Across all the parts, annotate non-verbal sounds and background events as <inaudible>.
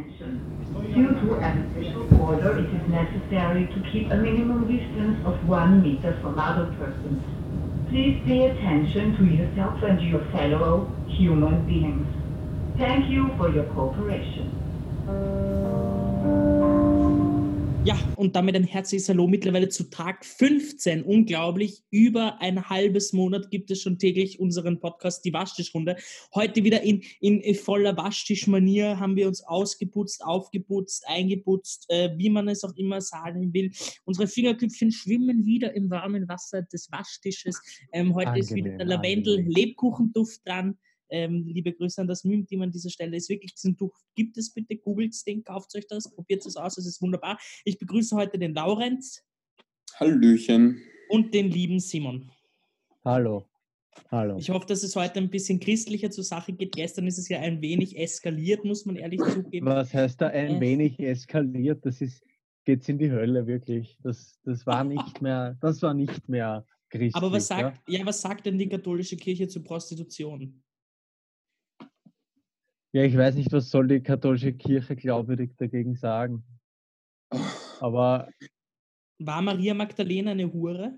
Attention. Due to an official order, it is necessary to keep a minimum distance of one meter from other persons. Please pay attention to yourself and your fellow human beings. Thank you for your cooperation. Ja, und damit ein herzliches Hallo mittlerweile zu Tag 15. Unglaublich, über ein halbes Monat gibt es schon täglich unseren Podcast Die Waschtischrunde. Heute wieder in, in voller Waschtischmanier haben wir uns ausgeputzt, aufgeputzt, eingeputzt, äh, wie man es auch immer sagen will. Unsere Fingerküpfchen schwimmen wieder im warmen Wasser des Waschtisches. Ähm, heute Angenehm, ist wieder der Lavendel-Lebkuchenduft dran. Ähm, liebe Grüße an das Meme-Team an dieser Stelle. Ist wirklich diesen Tuch. Gibt es bitte, googelt es den, kauft euch das, probiert es aus, es ist wunderbar. Ich begrüße heute den Laurenz. Hallöchen. Und den lieben Simon. Hallo. Hallo. Ich hoffe, dass es heute ein bisschen christlicher zur Sache geht. Gestern ist es ja ein wenig eskaliert, muss man ehrlich zugeben. Was heißt da ein äh. wenig eskaliert? Das ist, geht's in die Hölle wirklich. Das, das war nicht mehr, das war nicht mehr christlich. Aber was sagt, ja? ja, was sagt denn die katholische Kirche zur Prostitution? Ja, ich weiß nicht, was soll die katholische Kirche glaubwürdig dagegen sagen. Aber. War Maria Magdalena eine Hure?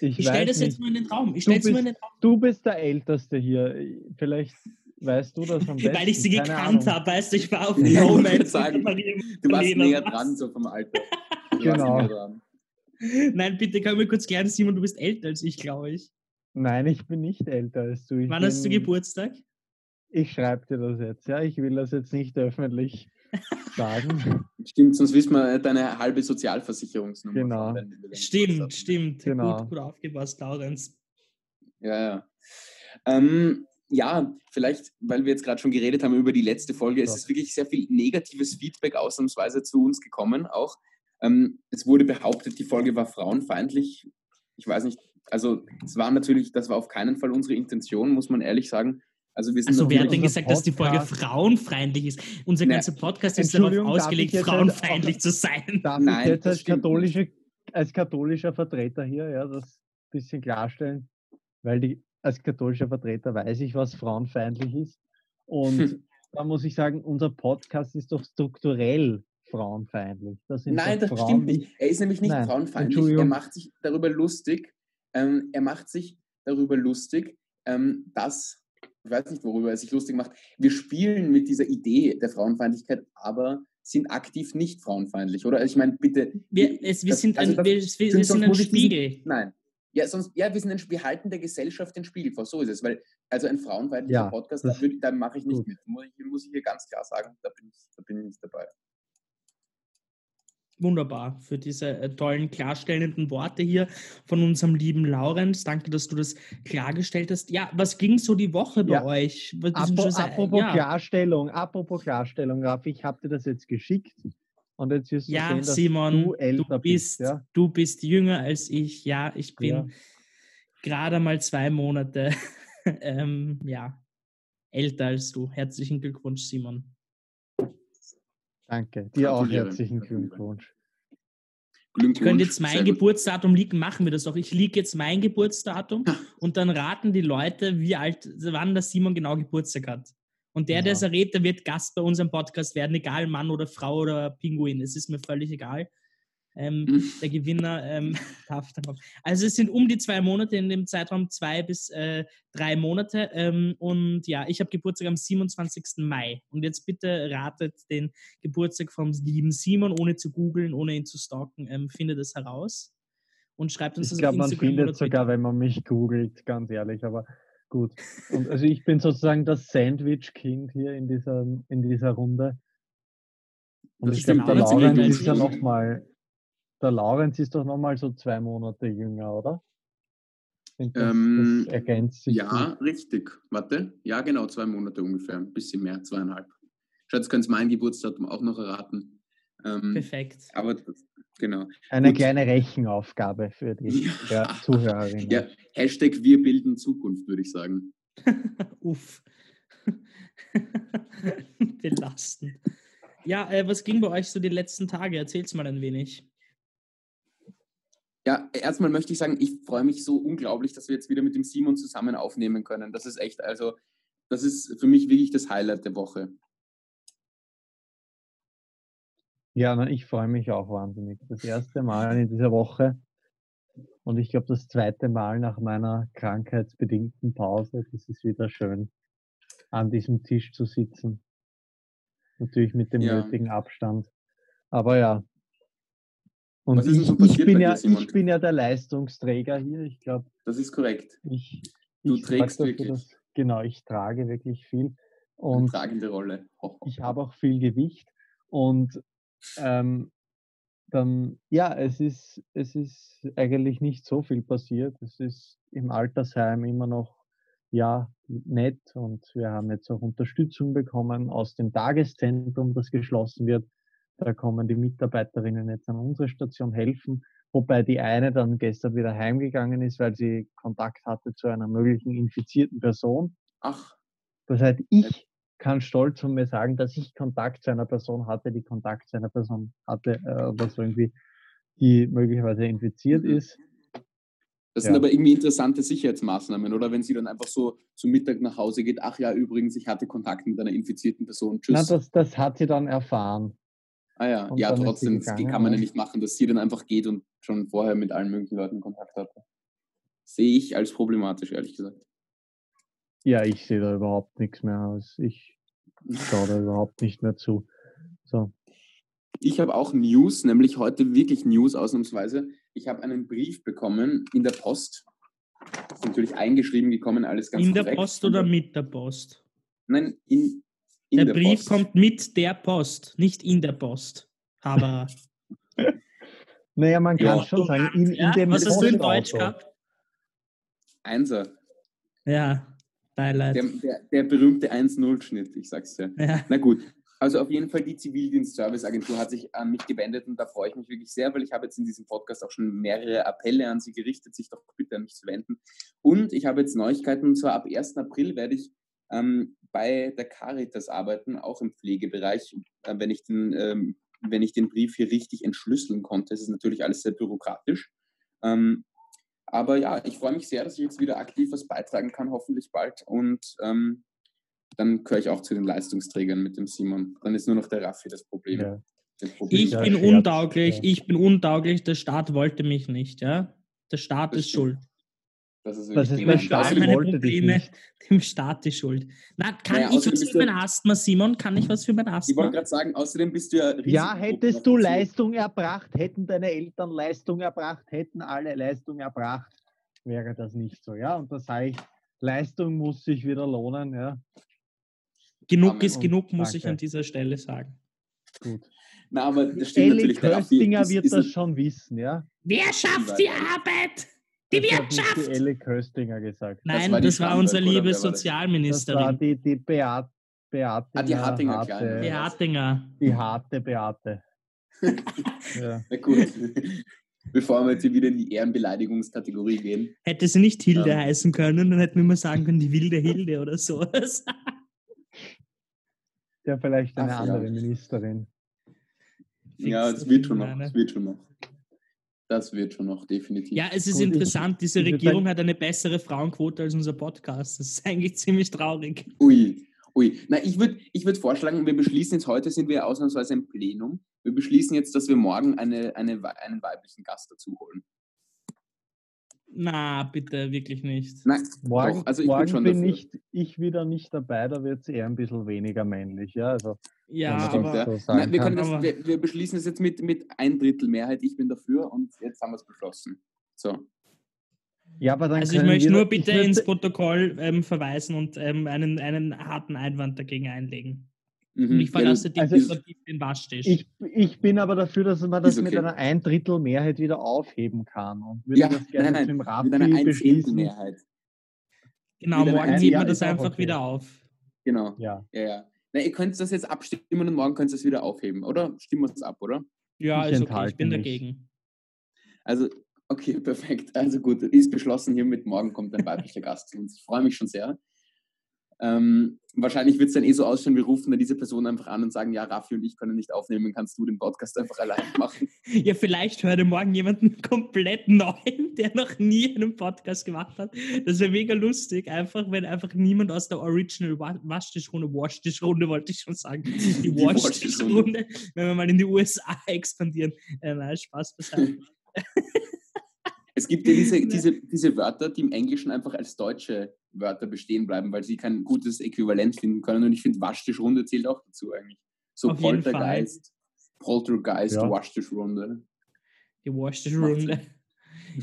Ich, ich stelle das nicht. jetzt mal in den Raum. Ich du, bist, mal in den Raum. du bist der Älteste hier. Vielleicht weißt du das am besten. <laughs> Weil ich sie Keine gekannt habe, weißt du, ich war auf <laughs> die Moment. sagen, du warst näher dran, so vom Alter. <laughs> Du genau. Nein, bitte komm mir kurz klären, Simon, du bist älter als ich, glaube ich. Nein, ich bin nicht älter als du. Ich Wann bin, hast du Geburtstag? Ich schreibe dir das jetzt, ja. Ich will das jetzt nicht öffentlich <laughs> sagen. Stimmt, sonst wissen wir deine halbe Sozialversicherungsnummer. Genau. Stimmt, stimmt. Genau. Gut, gut aufgepasst, Laurenz. Ja, ja. Ähm, ja, vielleicht, weil wir jetzt gerade schon geredet haben über die letzte Folge, es ist wirklich sehr viel negatives Feedback ausnahmsweise zu uns gekommen auch. Ähm, es wurde behauptet, die Folge war frauenfeindlich. Ich weiß nicht, also es war natürlich, das war auf keinen Fall unsere Intention, muss man ehrlich sagen. Also, wir sind also wer hat denn gesagt, Podcast, dass die Folge frauenfreundlich ist? Unser ganzer Podcast ist darauf ausgelegt, frauenfeindlich zu sein. Darf Nein, ich jetzt als, katholische, als katholischer Vertreter hier ja, das ein bisschen klarstellen? Weil die, als katholischer Vertreter weiß ich, was frauenfeindlich ist. Und hm. da muss ich sagen, unser Podcast ist doch strukturell frauenfeindlich. Das Nein, das Frauen, stimmt nicht. Er ist nämlich nicht Nein, frauenfeindlich. Er macht sich darüber lustig, ähm, er macht sich darüber lustig, ähm, dass, ich weiß nicht, worüber er sich lustig macht, wir spielen mit dieser Idee der Frauenfeindlichkeit, aber sind aktiv nicht frauenfeindlich, oder? Also ich meine, bitte. Wir, es, wir das, sind ein, also wir, wir sind, sind ein Spiegel. Diesen, nein. Ja, sonst, ja, wir, sind ein, wir halten der Gesellschaft den Spiegel vor. So ist es. Weil, also ein frauenfeindlicher ja, Podcast, da, da mache ich nicht gut. mit. Muss ich, muss ich hier ganz klar sagen, da bin ich, da bin ich nicht dabei wunderbar für diese äh, tollen, klarstellenden Worte hier von unserem lieben Laurenz. Danke, dass du das klargestellt hast. Ja, was ging so die Woche bei ja. euch? Apropos, apropos ja. Klarstellung, apropos Klarstellung, Raff, ich habe dir das jetzt geschickt. Und jetzt wirst du ja, sehen, dass Simon, du älter du bist, bist. Ja? Du bist jünger als ich. Ja, ich bin gerade mal zwei Monate <laughs> ähm, ja, älter als du. Herzlichen Glückwunsch, Simon. Danke. Dir auch herzlichen Glückwunsch. Ich könnte jetzt mein Geburtsdatum liegen, machen wir das auch. Ich liege jetzt mein Geburtsdatum und dann raten die Leute, wie alt, wann der Simon genau Geburtstag hat. Und der, ja. der es errät, der wird Gast bei unserem Podcast werden, egal Mann oder Frau oder Pinguin. Es ist mir völlig egal. Ähm, mhm. Der Gewinner ähm, <laughs> darf darauf. Also es sind um die zwei Monate, in dem Zeitraum zwei bis äh, drei Monate. Ähm, und ja, ich habe Geburtstag am 27. Mai. Und jetzt bitte ratet den Geburtstag vom lieben Simon, ohne zu googeln, ohne ihn zu stalken. Ähm, findet es heraus und schreibt uns ich das glaub, auf Instagram. Ich glaube, man findet sogar, wenn man mich googelt, ganz ehrlich. Aber gut. Und also ich bin sozusagen das Sandwich-Kind hier in dieser, in dieser Runde. Und das ich glaube, der Laurenz ist ja nochmal der Laurenz ist doch nochmal so zwei Monate jünger, oder? Das, ähm, das ergänzt sich. Ja, gut. richtig. Warte. Ja, genau, zwei Monate ungefähr. Ein bisschen mehr, zweieinhalb. Schatz, könnt mein Geburtsdatum auch noch erraten. Ähm, Perfekt. Aber genau. Eine Gut. kleine Rechenaufgabe für die ja. Zuhörerinnen. Ja, Hashtag Wir bilden Zukunft, würde ich sagen. <laughs> Uff. <laughs> Belastend. Ja, äh, was ging bei euch so die letzten Tage? Erzähl's mal ein wenig. Ja, erstmal möchte ich sagen, ich freue mich so unglaublich, dass wir jetzt wieder mit dem Simon zusammen aufnehmen können. Das ist echt, also das ist für mich wirklich das Highlight der Woche. Ja, na, ich freue mich auch wahnsinnig. Das erste Mal in dieser Woche und ich glaube das zweite Mal nach meiner krankheitsbedingten Pause. Das ist wieder schön, an diesem Tisch zu sitzen. Natürlich mit dem ja. nötigen Abstand. Aber ja, und ich, so ich, bin ja, ich bin ja der Leistungsträger hier. Ich glaube. Das ist korrekt. Ich, du trägst wirklich. Das, genau, ich trage wirklich viel. Und Eine tragende Rolle. Oh. Ich habe auch viel Gewicht. Und ähm, dann, ja, es ist, es ist eigentlich nicht so viel passiert. Es ist im Altersheim immer noch, ja, nett und wir haben jetzt auch Unterstützung bekommen aus dem Tageszentrum, das geschlossen wird. Da kommen die Mitarbeiterinnen jetzt an unsere Station helfen, wobei die eine dann gestern wieder heimgegangen ist, weil sie Kontakt hatte zu einer möglichen infizierten Person. Ach. Das heißt, ich kann stolz von mir sagen, dass ich Kontakt zu einer Person hatte, die Kontakt zu einer Person hatte, äh, was irgendwie, die möglicherweise infiziert mhm. ist. Das ja. sind aber irgendwie interessante Sicherheitsmaßnahmen, oder? Wenn sie dann einfach so zum Mittag nach Hause geht, ach ja, übrigens, ich hatte Kontakt mit einer infizierten Person, tschüss. Na, das, das hat sie dann erfahren. Ah ja, und ja, trotzdem, das kann man ja nicht machen, dass sie dann einfach geht und schon vorher mit allen möglichen Leuten Kontakt hatte. Sehe ich als problematisch, ehrlich gesagt. Ja, ich sehe da überhaupt nichts mehr aus. Ich schaue da <laughs> überhaupt nicht mehr zu. So. Ich habe auch News, nämlich heute wirklich News ausnahmsweise. Ich habe einen Brief bekommen in der Post. Ist natürlich eingeschrieben gekommen, alles ganz In korrekt. der Post oder mit der Post? Nein, in, in der, der Brief Post. kommt mit der Post, nicht in der Post. Aber. <laughs> naja, man kann ja. schon sagen, in, in ja? dem Was hast du in Deutsch gehabt? Einser. Ja. Beileid. Der, der, der berühmte 1-0-Schnitt, ich sag's dir. Ja. Na gut. Also auf jeden Fall die Zivildienst-Service-Agentur hat sich an mich gewendet und da freue ich mich wirklich sehr, weil ich habe jetzt in diesem Podcast auch schon mehrere Appelle an sie gerichtet, sich doch bitte an mich zu wenden. Und ich habe jetzt Neuigkeiten, und zwar ab 1. April werde ich ähm, bei der Caritas arbeiten, auch im Pflegebereich, äh, wenn, ich den, ähm, wenn ich den Brief hier richtig entschlüsseln konnte. Es ist natürlich alles sehr bürokratisch. Ähm, aber ja, ich freue mich sehr, dass ich jetzt wieder aktiv was beitragen kann, hoffentlich bald. Und ähm, dann gehöre ich auch zu den Leistungsträgern mit dem Simon. Dann ist nur noch der Raffi das Problem. Ja. Das Problem ich bin untauglich, ich bin untauglich, der Staat wollte mich nicht, ja. Der Staat ist schuld. Das ist, das ist der Staat meine Probleme, dem Staat die Schuld. Na, kann naja, ich was für mein Asthma, Simon? Kann ich was für mein Asthma? Ich wollte gerade sagen, außerdem bist du ja Ja, hättest du Leistung erbracht, hätten deine Eltern Leistung erbracht, hätten alle Leistung erbracht, wäre das nicht so, ja. Und da sage ich, Leistung muss sich wieder lohnen, ja. Genug Amen. ist genug, muss danke. ich an dieser Stelle sagen. Gut. Na, aber das stimmt Ellie natürlich. Köstinger wird das schon wissen, ja. Wer schafft die Arbeit? Die Wirtschaft! Das hat die Elle Köstinger gesagt. Nein, das war, das war unsere liebe Sozialministerin. Das war die, die Beat, Beate. Ah, die Hartinger, harte, Kleine. Die Hartinger. Die harte Beate. <laughs> ja. Na gut. Bevor wir jetzt wieder in die Ehrenbeleidigungskategorie gehen. Hätte sie nicht Hilde ähm. heißen können, dann hätten wir mal sagen können, die wilde Hilde oder sowas. ja, vielleicht eine Ach, andere ja. Ministerin. Ja, es wird schon noch. Es wird schon noch. Das wird schon noch definitiv. Ja, es ist interessant, diese Regierung hat eine bessere Frauenquote als unser Podcast. Das ist eigentlich ziemlich traurig. Ui, ui. Na, ich würde ich würd vorschlagen, wir beschließen jetzt, heute sind wir ausnahmsweise im Plenum. Wir beschließen jetzt, dass wir morgen eine, eine, einen weiblichen Gast dazu holen. Na, bitte, wirklich nicht. Nein, morgen, doch, also ich morgen bin, bin ich, ich wieder nicht dabei, da wird es eher ein bisschen weniger männlich. Ja, also, ja aber, so Nein, wir, können das, wir, wir, beschließen es jetzt mit, mit ein Drittel Mehrheit. Ich bin dafür und jetzt haben wir es beschlossen. So. Ja, aber dann also ich möchte nur bitte ins Protokoll ähm, verweisen und ähm, einen, einen harten Einwand dagegen einlegen. Mhm. Ich verlasse ja, also, den Waschtisch. Ich, ich bin aber dafür, dass man das okay. mit einer ein Drittel Mehrheit wieder aufheben kann. Und würde ja, das gerne nein, nein, mit dem Rat mit einer beschließen. Mehrheit. Genau, morgen hebt man das einfach okay. wieder auf. Genau. Ja. ja, ja. Na, ihr könnt das jetzt abstimmen und morgen könnt ihr es wieder aufheben, oder? Stimmen wir es ab, oder? Ja, ich, ist okay. ich bin mich. dagegen. Also, okay, <laughs> perfekt. Also gut, ist beschlossen hiermit. Morgen kommt ein weiblicher Gast zu uns. Ich freue mich schon sehr. Ähm, wahrscheinlich wird es dann eh so ausschauen, wir rufen dann diese Person einfach an und sagen, ja, Raffi und ich können nicht aufnehmen, kannst du den Podcast einfach allein machen. <laughs> ja, vielleicht hört ihr morgen jemanden <laughs> komplett neuen, der noch nie einen Podcast gemacht hat. Das wäre mega lustig, einfach, wenn einfach niemand aus der Original Waschtischrunde, Waschtischrunde wollte ich schon sagen, <laughs> die Waschtischrunde, wenn wir mal in die USA expandieren. Äh, nein, Spaß beiseite. Es gibt ja diese, <laughs> diese, diese Wörter, die im Englischen einfach als deutsche Wörter bestehen bleiben, weil sie kein gutes Äquivalent finden können. Und ich finde, Waschtischrunde zählt auch dazu eigentlich. So Auf Poltergeist, Poltergeist, ja. Waschtischrunde. Die Waschtischrunde. <laughs>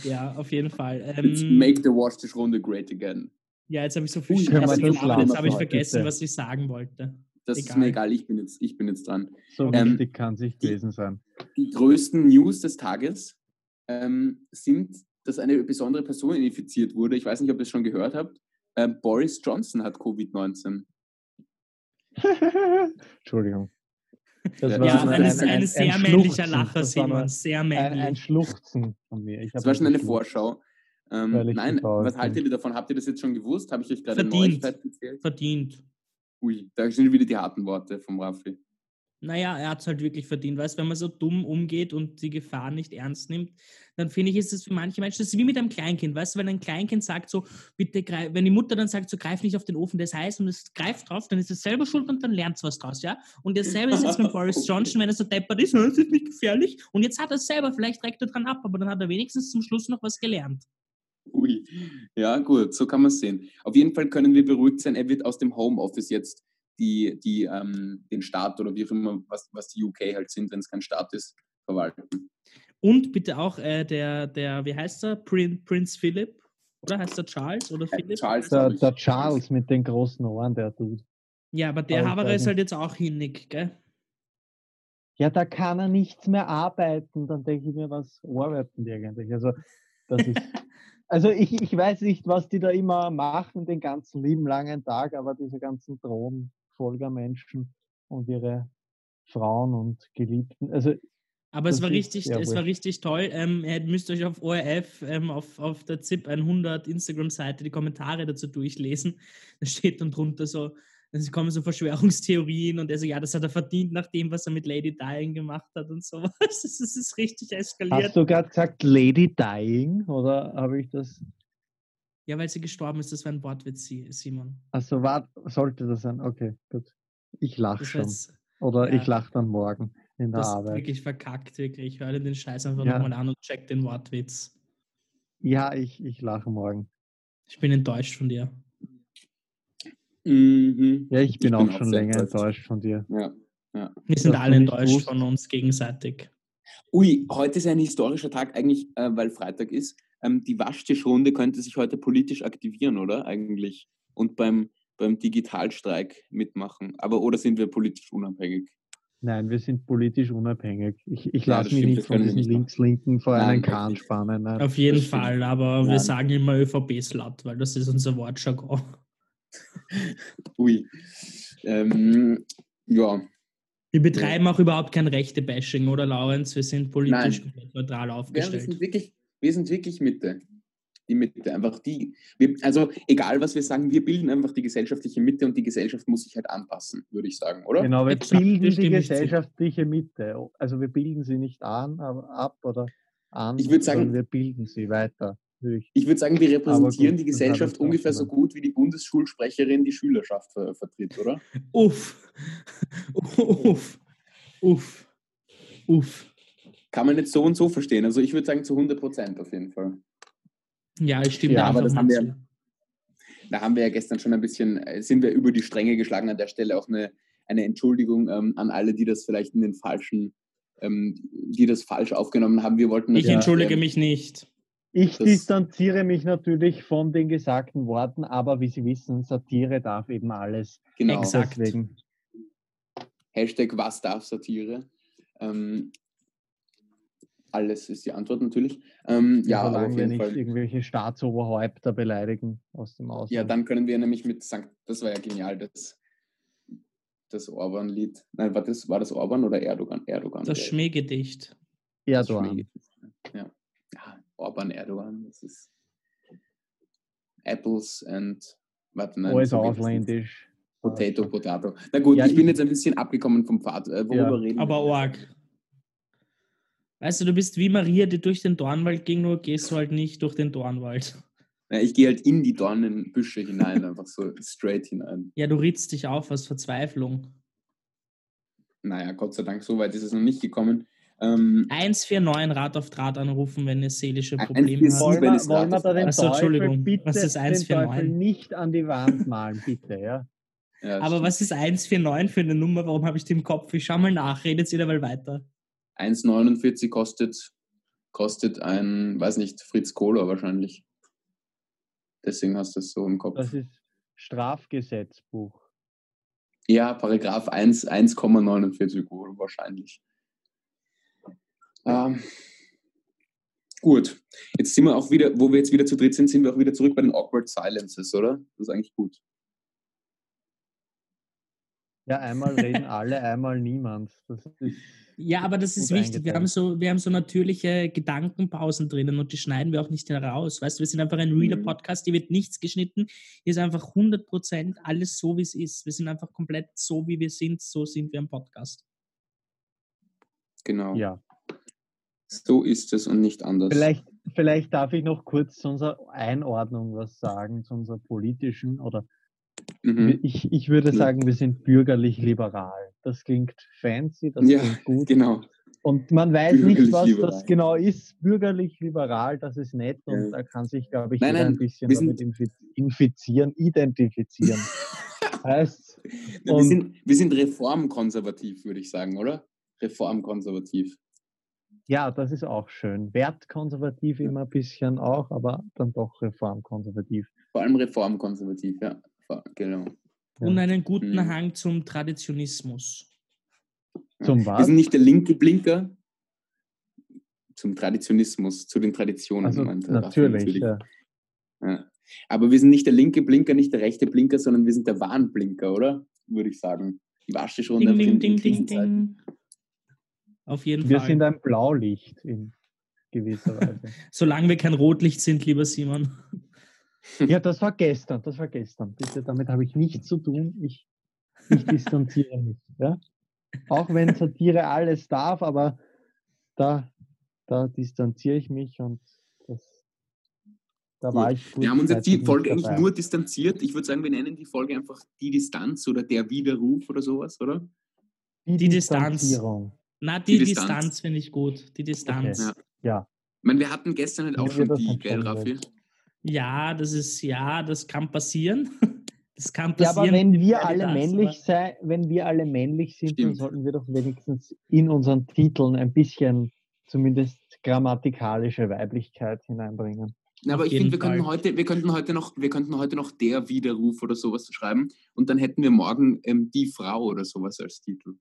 Ja, auf jeden Fall. Ähm, make the Waschtischrunde great again. Ja, jetzt habe ich so viel Scheiße gemacht, jetzt habe ich vergessen, bitte. was ich sagen wollte. Das egal. ist mir egal, ich bin jetzt, ich bin jetzt dran. So ähm, wichtig kann sich gewesen sein. Die größten News des Tages ähm, sind, dass eine besondere Person infiziert wurde. Ich weiß nicht, ob ihr es schon gehört habt. Äh, Boris Johnson hat Covid-19. <laughs> Entschuldigung. Das war ja, ein, ein, ein, sehr ein männlicher Lacher, Simon. Sehr männlich. Ein, Schluchzen von mir. das war schon eine Vorschau. Ähm, nein, was haltet ihr davon? Habt ihr das jetzt schon gewusst? Habe ich euch gerade eine erzählt? Verdient. Ui, da sind wieder die harten Worte vom Raffi. Naja, er hat es halt wirklich verdient. Weißt wenn man so dumm umgeht und die Gefahr nicht ernst nimmt, dann finde ich, ist es für manche Menschen, das ist wie mit einem Kleinkind. Weißt du, wenn ein Kleinkind sagt so, bitte greif, wenn die Mutter dann sagt, so greif nicht auf den Ofen, der ist heiß und es greift drauf, dann ist es selber schuld und dann lernt es was draus, ja? Und dasselbe ist jetzt mit Boris Johnson, wenn er so deppert ist, <laughs> das ist nicht gefährlich. Und jetzt hat er es selber, vielleicht trägt er dran ab, aber dann hat er wenigstens zum Schluss noch was gelernt. Ui, ja, gut, so kann man es sehen. Auf jeden Fall können wir beruhigt sein, er wird aus dem Homeoffice jetzt die, die ähm, den Staat oder wie auch immer, was, was die UK halt sind, wenn es kein Staat ist, verwalten. Und bitte auch äh, der, der, wie heißt er? Prin, Prinz Philipp? Oder heißt er Charles oder Philipp? Charles, der, der Charles mit den großen Ohren, der tut. Ja, aber der Haberer ist halt jetzt auch hinnig, gell? Ja, da kann er nichts mehr arbeiten. Dann denke ich mir, was arbeiten die eigentlich? Also, das ist. <laughs> Also ich, ich weiß nicht, was die da immer machen, den ganzen lieben langen Tag, aber diese ganzen Drohnen Nachfolgermenschen und ihre Frauen und Geliebten. Also aber es war richtig, es war richtig toll. Ähm, ihr müsst euch auf ORF, ähm, auf, auf der ZIP 100 Instagram-Seite die Kommentare dazu durchlesen. Da steht dann drunter so, es kommen so Verschwörungstheorien und er so, ja, das hat er verdient nach dem, was er mit Lady Dying gemacht hat und sowas. <laughs> Ist, das ist richtig eskaliert. Hast du gerade gesagt Lady Dying oder habe ich das? Ja, weil sie gestorben ist, das war ein Wortwitz, Simon. Also sollte das sein? Okay, gut. Ich lache schon. Jetzt, Oder ja, ich lache dann morgen in der das Arbeit. wirklich verkackt, wirklich. Ich höre den Scheiß einfach ja. nochmal an und check den Wortwitz. Ja, ich, ich lache morgen. Ich bin enttäuscht von dir. Mhm. Ja, ich bin, ich bin auch schon länger enttäuscht. enttäuscht von dir. Ja. Ja. Wir sind alle enttäuscht von uns gegenseitig. Ui, heute ist ein historischer Tag, eigentlich, äh, weil Freitag ist ähm, die Waschtischrunde könnte sich heute politisch aktivieren, oder? Eigentlich. Und beim, beim Digitalstreik mitmachen. Aber oder sind wir politisch unabhängig? Nein, wir sind politisch unabhängig. Ich, ich ja, lasse mich nicht von diesen Links-Linken vor Nein, einen Kahn spannen. Nein. Auf jeden Fall, aber Nein. wir sagen immer ÖVP-Slut, weil das ist unser Wortjargon. Ui. Ähm, ja. Wir betreiben ja. auch überhaupt kein rechte Bashing, oder Laurenz? Wir sind politisch neutral aufgestellt. Ja, wir sind wirklich wir sind wirklich Mitte. Die Mitte, einfach die. Wir, also egal, was wir sagen, wir bilden einfach die gesellschaftliche Mitte und die Gesellschaft muss sich halt anpassen, würde ich sagen, oder? Genau, wir Exakt, bilden die gesellschaftliche Mitte. Also wir bilden sie nicht an, aber ab oder an, ich würde sagen, wir bilden sie weiter. Ich, ich würde sagen, wir repräsentieren gut, die Gesellschaft ungefähr so gut, wie die Bundesschulsprecherin die Schülerschaft ver vertritt, oder? Uff. <laughs> Uff. Uff. Uff kann man jetzt so und so verstehen. Also ich würde sagen zu 100 Prozent auf jeden Fall. Ja, ich stimme ja, da aber das haben wir, Da haben wir ja gestern schon ein bisschen, äh, sind wir über die Stränge geschlagen. An der Stelle auch eine, eine Entschuldigung ähm, an alle, die das vielleicht in den falschen, ähm, die das falsch aufgenommen haben. Wir wollten. Ich entschuldige mich nicht. Ich distanziere mich natürlich von den gesagten Worten, aber wie Sie wissen, Satire darf eben alles. Genau. Exakt. Deswegen. Hashtag was darf Satire? Ähm, alles ist die Antwort natürlich. Ähm, ja, aber auf jeden wir nicht irgendwelche Staatsoberhäupter beleidigen aus dem Ausland. Ja, dann können wir nämlich mit St. Das war ja genial, das, das Orban-Lied. Nein, war das, war das Orban oder Erdogan? Erdogan. Das Schmähgedicht. Erdogan. Ja. ja, Orban, Erdogan, das ist Apples and Warte, nein, Alles ausländisch. Potato, Potato. Na gut, ja, ich, ich bin jetzt ein bisschen abgekommen vom Pfad. Äh, worüber ja. reden Aber arg. Weißt du, du bist wie Maria, die durch den Dornwald ging, nur gehst du halt nicht durch den Dornwald. Ja, ich gehe halt in die Dornenbüsche hinein, einfach so straight hinein. Ja, du ritzt dich auf aus Verzweiflung. Naja, Gott sei Dank, so weit ist es noch nicht gekommen. Ähm, 149 Rad auf Draht anrufen, wenn ihr seelische Probleme habt. Wollen wir, wollen wir da den Achso, Entschuldigung. Bitte, was ist 149? nicht an die Wand malen, bitte, ja. ja Aber stimmt. was ist 149 für eine Nummer? Warum habe ich die im Kopf? Ich schau mal nach, redet ihr mal weiter. 1,49 kostet, kostet ein, weiß nicht, Fritz Kohler wahrscheinlich. Deswegen hast du es so im Kopf. Das ist Strafgesetzbuch. Ja, Paragraph 1, 1,49 Euro wahrscheinlich. Ähm, gut, jetzt sind wir auch wieder, wo wir jetzt wieder zu dritt sind, sind wir auch wieder zurück bei den Awkward Silences, oder? Das ist eigentlich gut. Ja, einmal reden alle, einmal niemand. Ja, aber das ist wichtig. Wir haben, so, wir haben so natürliche Gedankenpausen drinnen und die schneiden wir auch nicht heraus. Weißt du, wir sind einfach ein realer mhm. Podcast, hier wird nichts geschnitten. Hier ist einfach 100% alles so, wie es ist. Wir sind einfach komplett so, wie wir sind. So sind wir im Podcast. Genau. Ja. So ist es und nicht anders. Vielleicht, vielleicht darf ich noch kurz zu unserer Einordnung was sagen, zu unserer politischen oder Mhm. Ich, ich würde sagen, wir sind bürgerlich-liberal. Das klingt fancy, das ja, klingt gut. Genau. Und man weiß nicht, was das genau ist. Bürgerlich-liberal, das ist nett und ja. da kann sich, glaube ich, nein, nein, ein bisschen damit infizieren, identifizieren. <laughs> heißt, ja, wir, sind, wir sind reformkonservativ, würde ich sagen, oder? Reformkonservativ. Ja, das ist auch schön. Wertkonservativ immer ein bisschen auch, aber dann doch reformkonservativ. Vor allem reformkonservativ, ja genau. Und einen guten mhm. Hang zum Traditionismus. Zum was? Wir sind nicht der linke Blinker, zum Traditionismus, zu den Traditionen. Also, natürlich, natürlich. Ja. Ja. Aber wir sind nicht der linke Blinker, nicht der rechte Blinker, sondern wir sind der Warnblinker, oder? Würde ich sagen. Die wasche schon ding, ding, ding, ding, ding. Auf jeden wir Fall. Wir sind ein Blaulicht in gewisser Weise. <laughs> Solange wir kein Rotlicht sind, lieber Simon. Ja, <laughs> das war gestern, das war gestern. Bitte, damit habe ich nichts zu tun. Ich, ich distanziere mich. Ja? Auch wenn Satire alles darf, aber da, da distanziere ich mich und das, da war ich gut. Wir haben uns jetzt die Folge eigentlich nur distanziert. Ich würde sagen, wir nennen die Folge einfach die Distanz oder der Widerruf oder sowas, oder? Die, die Distanz. Na, die, die Distanz, Distanz finde ich gut. Die Distanz. Okay. Ja. ja. Ich meine, wir hatten gestern halt auch schon die, gell, Raffi? Ja, das ist, ja, das kann passieren. <laughs> Das kann passieren. Ja, aber wenn wir alle das, männlich sein, wenn wir alle männlich sind, Stimmt. dann sollten wir doch wenigstens in unseren Titeln ein bisschen zumindest grammatikalische Weiblichkeit hineinbringen. Ja, aber ich finde, wir könnten heute, wir könnten heute noch, wir könnten heute noch der Widerruf oder sowas schreiben und dann hätten wir morgen ähm, die Frau oder sowas als Titel.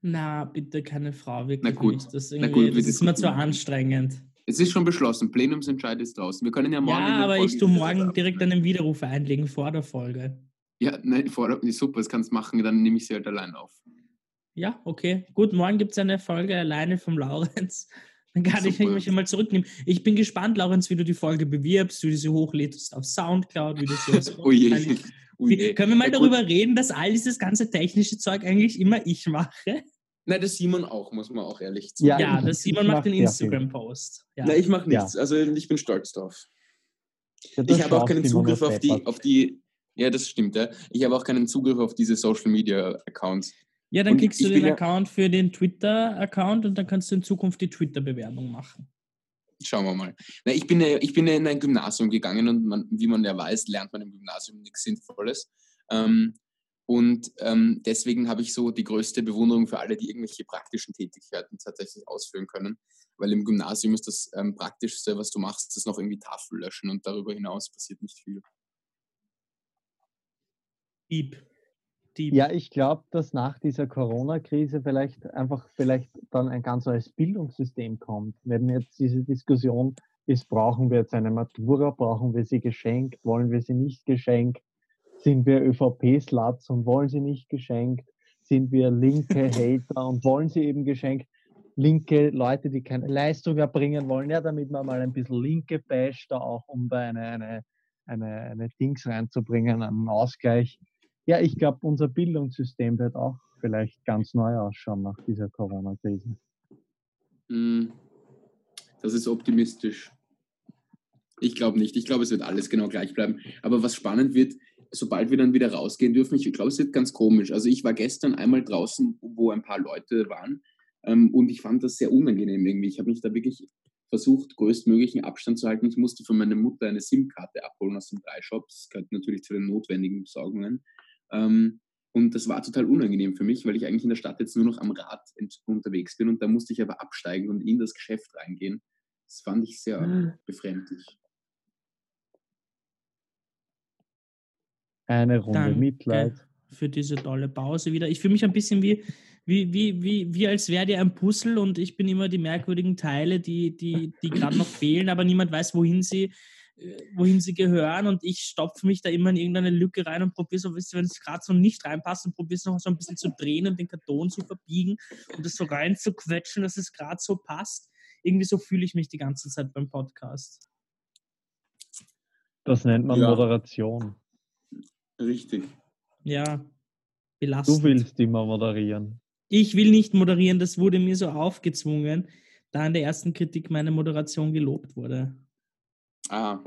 Na, bitte keine Frau, wirklich Na gut. nicht. Das, Na gut, das ist mir zu anstrengend. Es ist schon beschlossen, Plenumsentscheid ist draußen. Wir können ja morgen. Ja, aber ich tue morgen direkt einen Widerruf einlegen vor der Folge. Ja, nein, vor der, super, das kannst du machen, dann nehme ich sie halt allein auf. Ja, okay. Gut, morgen gibt es eine Folge alleine vom Laurenz. Dann kann Super. ich mich mal zurücknehmen. Ich bin gespannt, Laurenz, wie du die Folge bewirbst, wie du sie hochlädst auf Soundcloud, wie du sie <laughs> oh je. Oh je. Können wir mal ja, darüber reden, dass all dieses ganze technische Zeug eigentlich immer ich mache? Nein, das Simon auch, muss man auch ehrlich sagen. Ja, ja das Simon macht den Instagram-Post. Ja. Nein, ich mache nichts. Ja. Also ich bin stolz drauf. Ja, ich habe auch keinen Zugriff auf die, auf die. Ja, das stimmt, ja. Ich habe auch keinen Zugriff auf diese Social Media Accounts. Ja, dann und kriegst du den Account für den Twitter-Account und dann kannst du in Zukunft die Twitter-Bewerbung machen. Schauen wir mal. Na, ich, bin, ich bin in ein Gymnasium gegangen und man, wie man ja weiß, lernt man im Gymnasium nichts Sinnvolles. Ähm, und ähm, deswegen habe ich so die größte Bewunderung für alle, die irgendwelche praktischen Tätigkeiten tatsächlich ausführen können. Weil im Gymnasium ist das ähm, Praktischste, was du machst, ist noch irgendwie Tafel löschen und darüber hinaus passiert nicht viel. Deep. Deep. Ja, ich glaube, dass nach dieser Corona-Krise vielleicht einfach vielleicht dann ein ganz neues Bildungssystem kommt. Wenn jetzt diese Diskussion ist, brauchen wir jetzt eine Matura, brauchen wir sie geschenkt, wollen wir sie nicht geschenkt, sind wir ÖVP-Sluts und wollen sie nicht geschenkt? Sind wir linke <laughs> Hater und wollen sie eben geschenkt? Linke Leute, die keine Leistung erbringen wollen, ja, damit man mal ein bisschen Linke basht, da auch um bei eine, eine eine, eine Dings reinzubringen, einen Ausgleich. Ja, ich glaube, unser Bildungssystem wird auch vielleicht ganz neu ausschauen nach dieser Corona-Krise. Hm, das ist optimistisch. Ich glaube nicht. Ich glaube, es wird alles genau gleich bleiben. Aber was spannend wird, sobald wir dann wieder rausgehen dürfen, ich glaube, es wird ganz komisch. Also ich war gestern einmal draußen, wo ein paar Leute waren ähm, und ich fand das sehr unangenehm irgendwie. Ich habe mich da wirklich versucht, größtmöglichen Abstand zu halten. Ich musste von meiner Mutter eine SIM-Karte abholen aus dem Dreischop. Das gehört natürlich zu den notwendigen Besorgungen. Ähm, und das war total unangenehm für mich, weil ich eigentlich in der Stadt jetzt nur noch am Rad unterwegs bin und da musste ich aber absteigen und in das Geschäft reingehen. Das fand ich sehr mhm. befremdlich. Eine Runde Danke Mitleid. Für diese tolle Pause wieder. Ich fühle mich ein bisschen wie, wie, wie, wie, wie als wäre dir ein Puzzle und ich bin immer die merkwürdigen Teile, die, die, die gerade noch fehlen, aber niemand weiß, wohin sie, äh, wohin sie gehören und ich stopfe mich da immer in irgendeine Lücke rein und probiere so, wenn es gerade so nicht reinpasst, und probiere es noch so ein bisschen zu drehen und den Karton zu verbiegen und das so rein zu quetschen, dass es gerade so passt. Irgendwie so fühle ich mich die ganze Zeit beim Podcast. Das nennt man ja. Moderation. Richtig. Ja, belastend. Du willst immer moderieren. Ich will nicht moderieren, das wurde mir so aufgezwungen, da in der ersten Kritik meine Moderation gelobt wurde. Ah,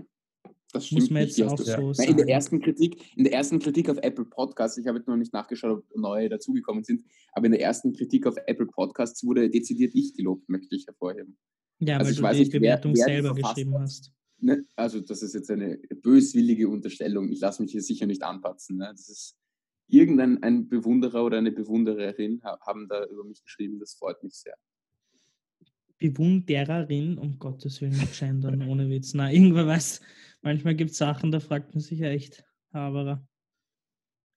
das stimmt Muss man jetzt auch so sagen. In der ersten Kritik, in der ersten Kritik auf Apple Podcasts, ich habe jetzt noch nicht nachgeschaut, ob neue dazugekommen sind, aber in der ersten Kritik auf Apple Podcasts wurde dezidiert ich gelobt, möchte ich hervorheben. Ja, also weil du die nicht, Bewertung wer, wer selber geschrieben hast. Ne? Also das ist jetzt eine böswillige Unterstellung. Ich lasse mich hier sicher nicht anpatzen. Ne? Das ist irgendein ein Bewunderer oder eine Bewundererin haben da über mich geschrieben. Das freut mich sehr. Bewundererin, um Gottes Willen, gendern, ohne Witz. Na, irgendwann weiß, manchmal gibt es Sachen, da fragt man sich ja echt, Haberer.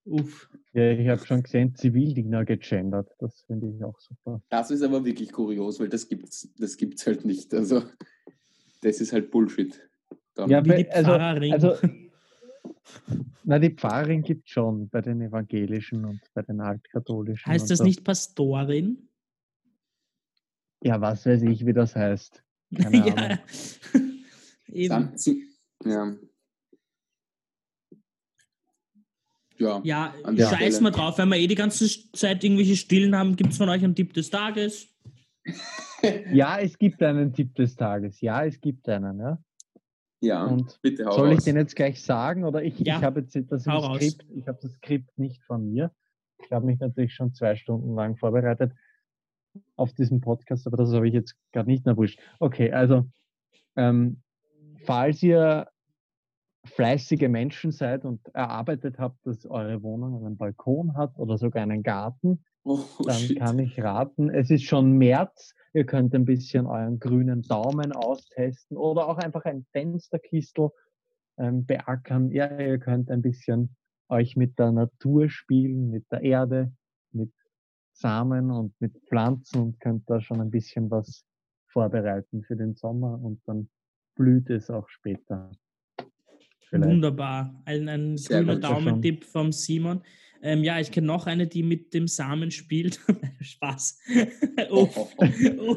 Uff. Ja, ich habe schon gesehen, Zivildiener gegendert. Das finde ich auch super. Das ist aber wirklich kurios, weil das gibt's, das gibt's halt nicht. Also, das ist halt Bullshit. Dann. Ja, bei, also, also <laughs> na, die Pfarrerin gibt es schon bei den Evangelischen und bei den Altkatholischen. Heißt das so. nicht Pastorin? Ja, was weiß ich, wie das heißt. Keine <laughs> ja. <laughs> Eben. Ja. Ja, ja scheiß mal drauf, wenn wir eh die ganze Zeit irgendwelche Stillen haben, gibt es von euch einen Tipp des Tages? ja, es gibt einen Tipp des Tages. Ja, es gibt einen, ja. Ja, und bitte hau Soll raus. ich den jetzt gleich sagen oder ich, ja. ich habe jetzt das Skript, ich habe das Skript nicht von mir. Ich habe mich natürlich schon zwei Stunden lang vorbereitet auf diesen Podcast, aber das habe ich jetzt gerade nicht mehr wurscht. Okay, also ähm, falls ihr fleißige Menschen seid und erarbeitet habt, dass eure Wohnung einen Balkon hat oder sogar einen Garten, oh, dann shit. kann ich raten, es ist schon März, Ihr könnt ein bisschen euren grünen Daumen austesten oder auch einfach ein Fensterkistel ähm, beackern. Ja, ihr könnt ein bisschen euch mit der Natur spielen, mit der Erde, mit Samen und mit Pflanzen und könnt da schon ein bisschen was vorbereiten für den Sommer und dann blüht es auch später. Vielleicht. Wunderbar. Ein, ein grüner Daumentipp vom Simon. Ähm, ja, ich kenne noch eine, die mit dem Samen spielt. <laughs> Spaß. <laughs> oh.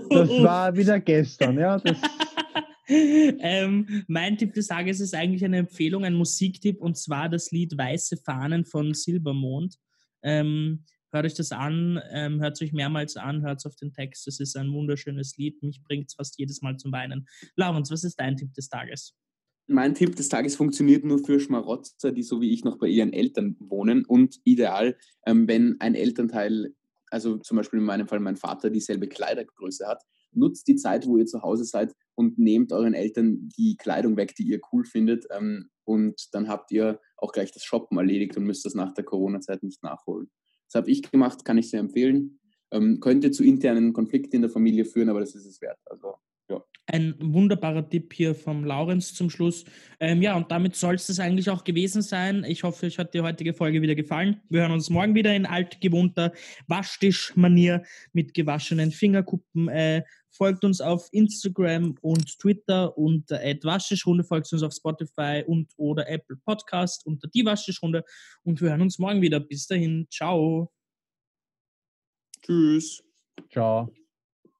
das war wieder gestern, ja. <laughs> ähm, mein Tipp des Tages ist eigentlich eine Empfehlung, ein Musiktipp, und zwar das Lied Weiße Fahnen von Silbermond. Ähm, hört euch das an, ähm, hört es euch mehrmals an, hört es auf den Text. Es ist ein wunderschönes Lied. Mich bringt es fast jedes Mal zum Weinen. Laurens, was ist dein Tipp des Tages? Mein Tipp des Tages funktioniert nur für Schmarotzer, die so wie ich noch bei ihren Eltern wohnen und ideal, ähm, wenn ein Elternteil, also zum Beispiel in meinem Fall mein Vater, dieselbe Kleidergröße hat, nutzt die Zeit, wo ihr zu Hause seid und nehmt euren Eltern die Kleidung weg, die ihr cool findet ähm, und dann habt ihr auch gleich das Shoppen erledigt und müsst das nach der Corona-Zeit nicht nachholen. Das habe ich gemacht, kann ich sehr empfehlen. Ähm, könnte zu internen Konflikten in der Familie führen, aber das ist es wert. Also ja. Ein wunderbarer Tipp hier vom Laurenz zum Schluss. Ähm, ja, und damit soll es das eigentlich auch gewesen sein. Ich hoffe, euch hat die heutige Folge wieder gefallen. Wir hören uns morgen wieder in altgewohnter Waschtischmanier mit gewaschenen Fingerkuppen. Äh, folgt uns auf Instagram und Twitter unter Waschtischrunde, folgt uns auf Spotify und oder Apple Podcast unter die Waschtischrunde und wir hören uns morgen wieder. Bis dahin, ciao. Tschüss. Ciao.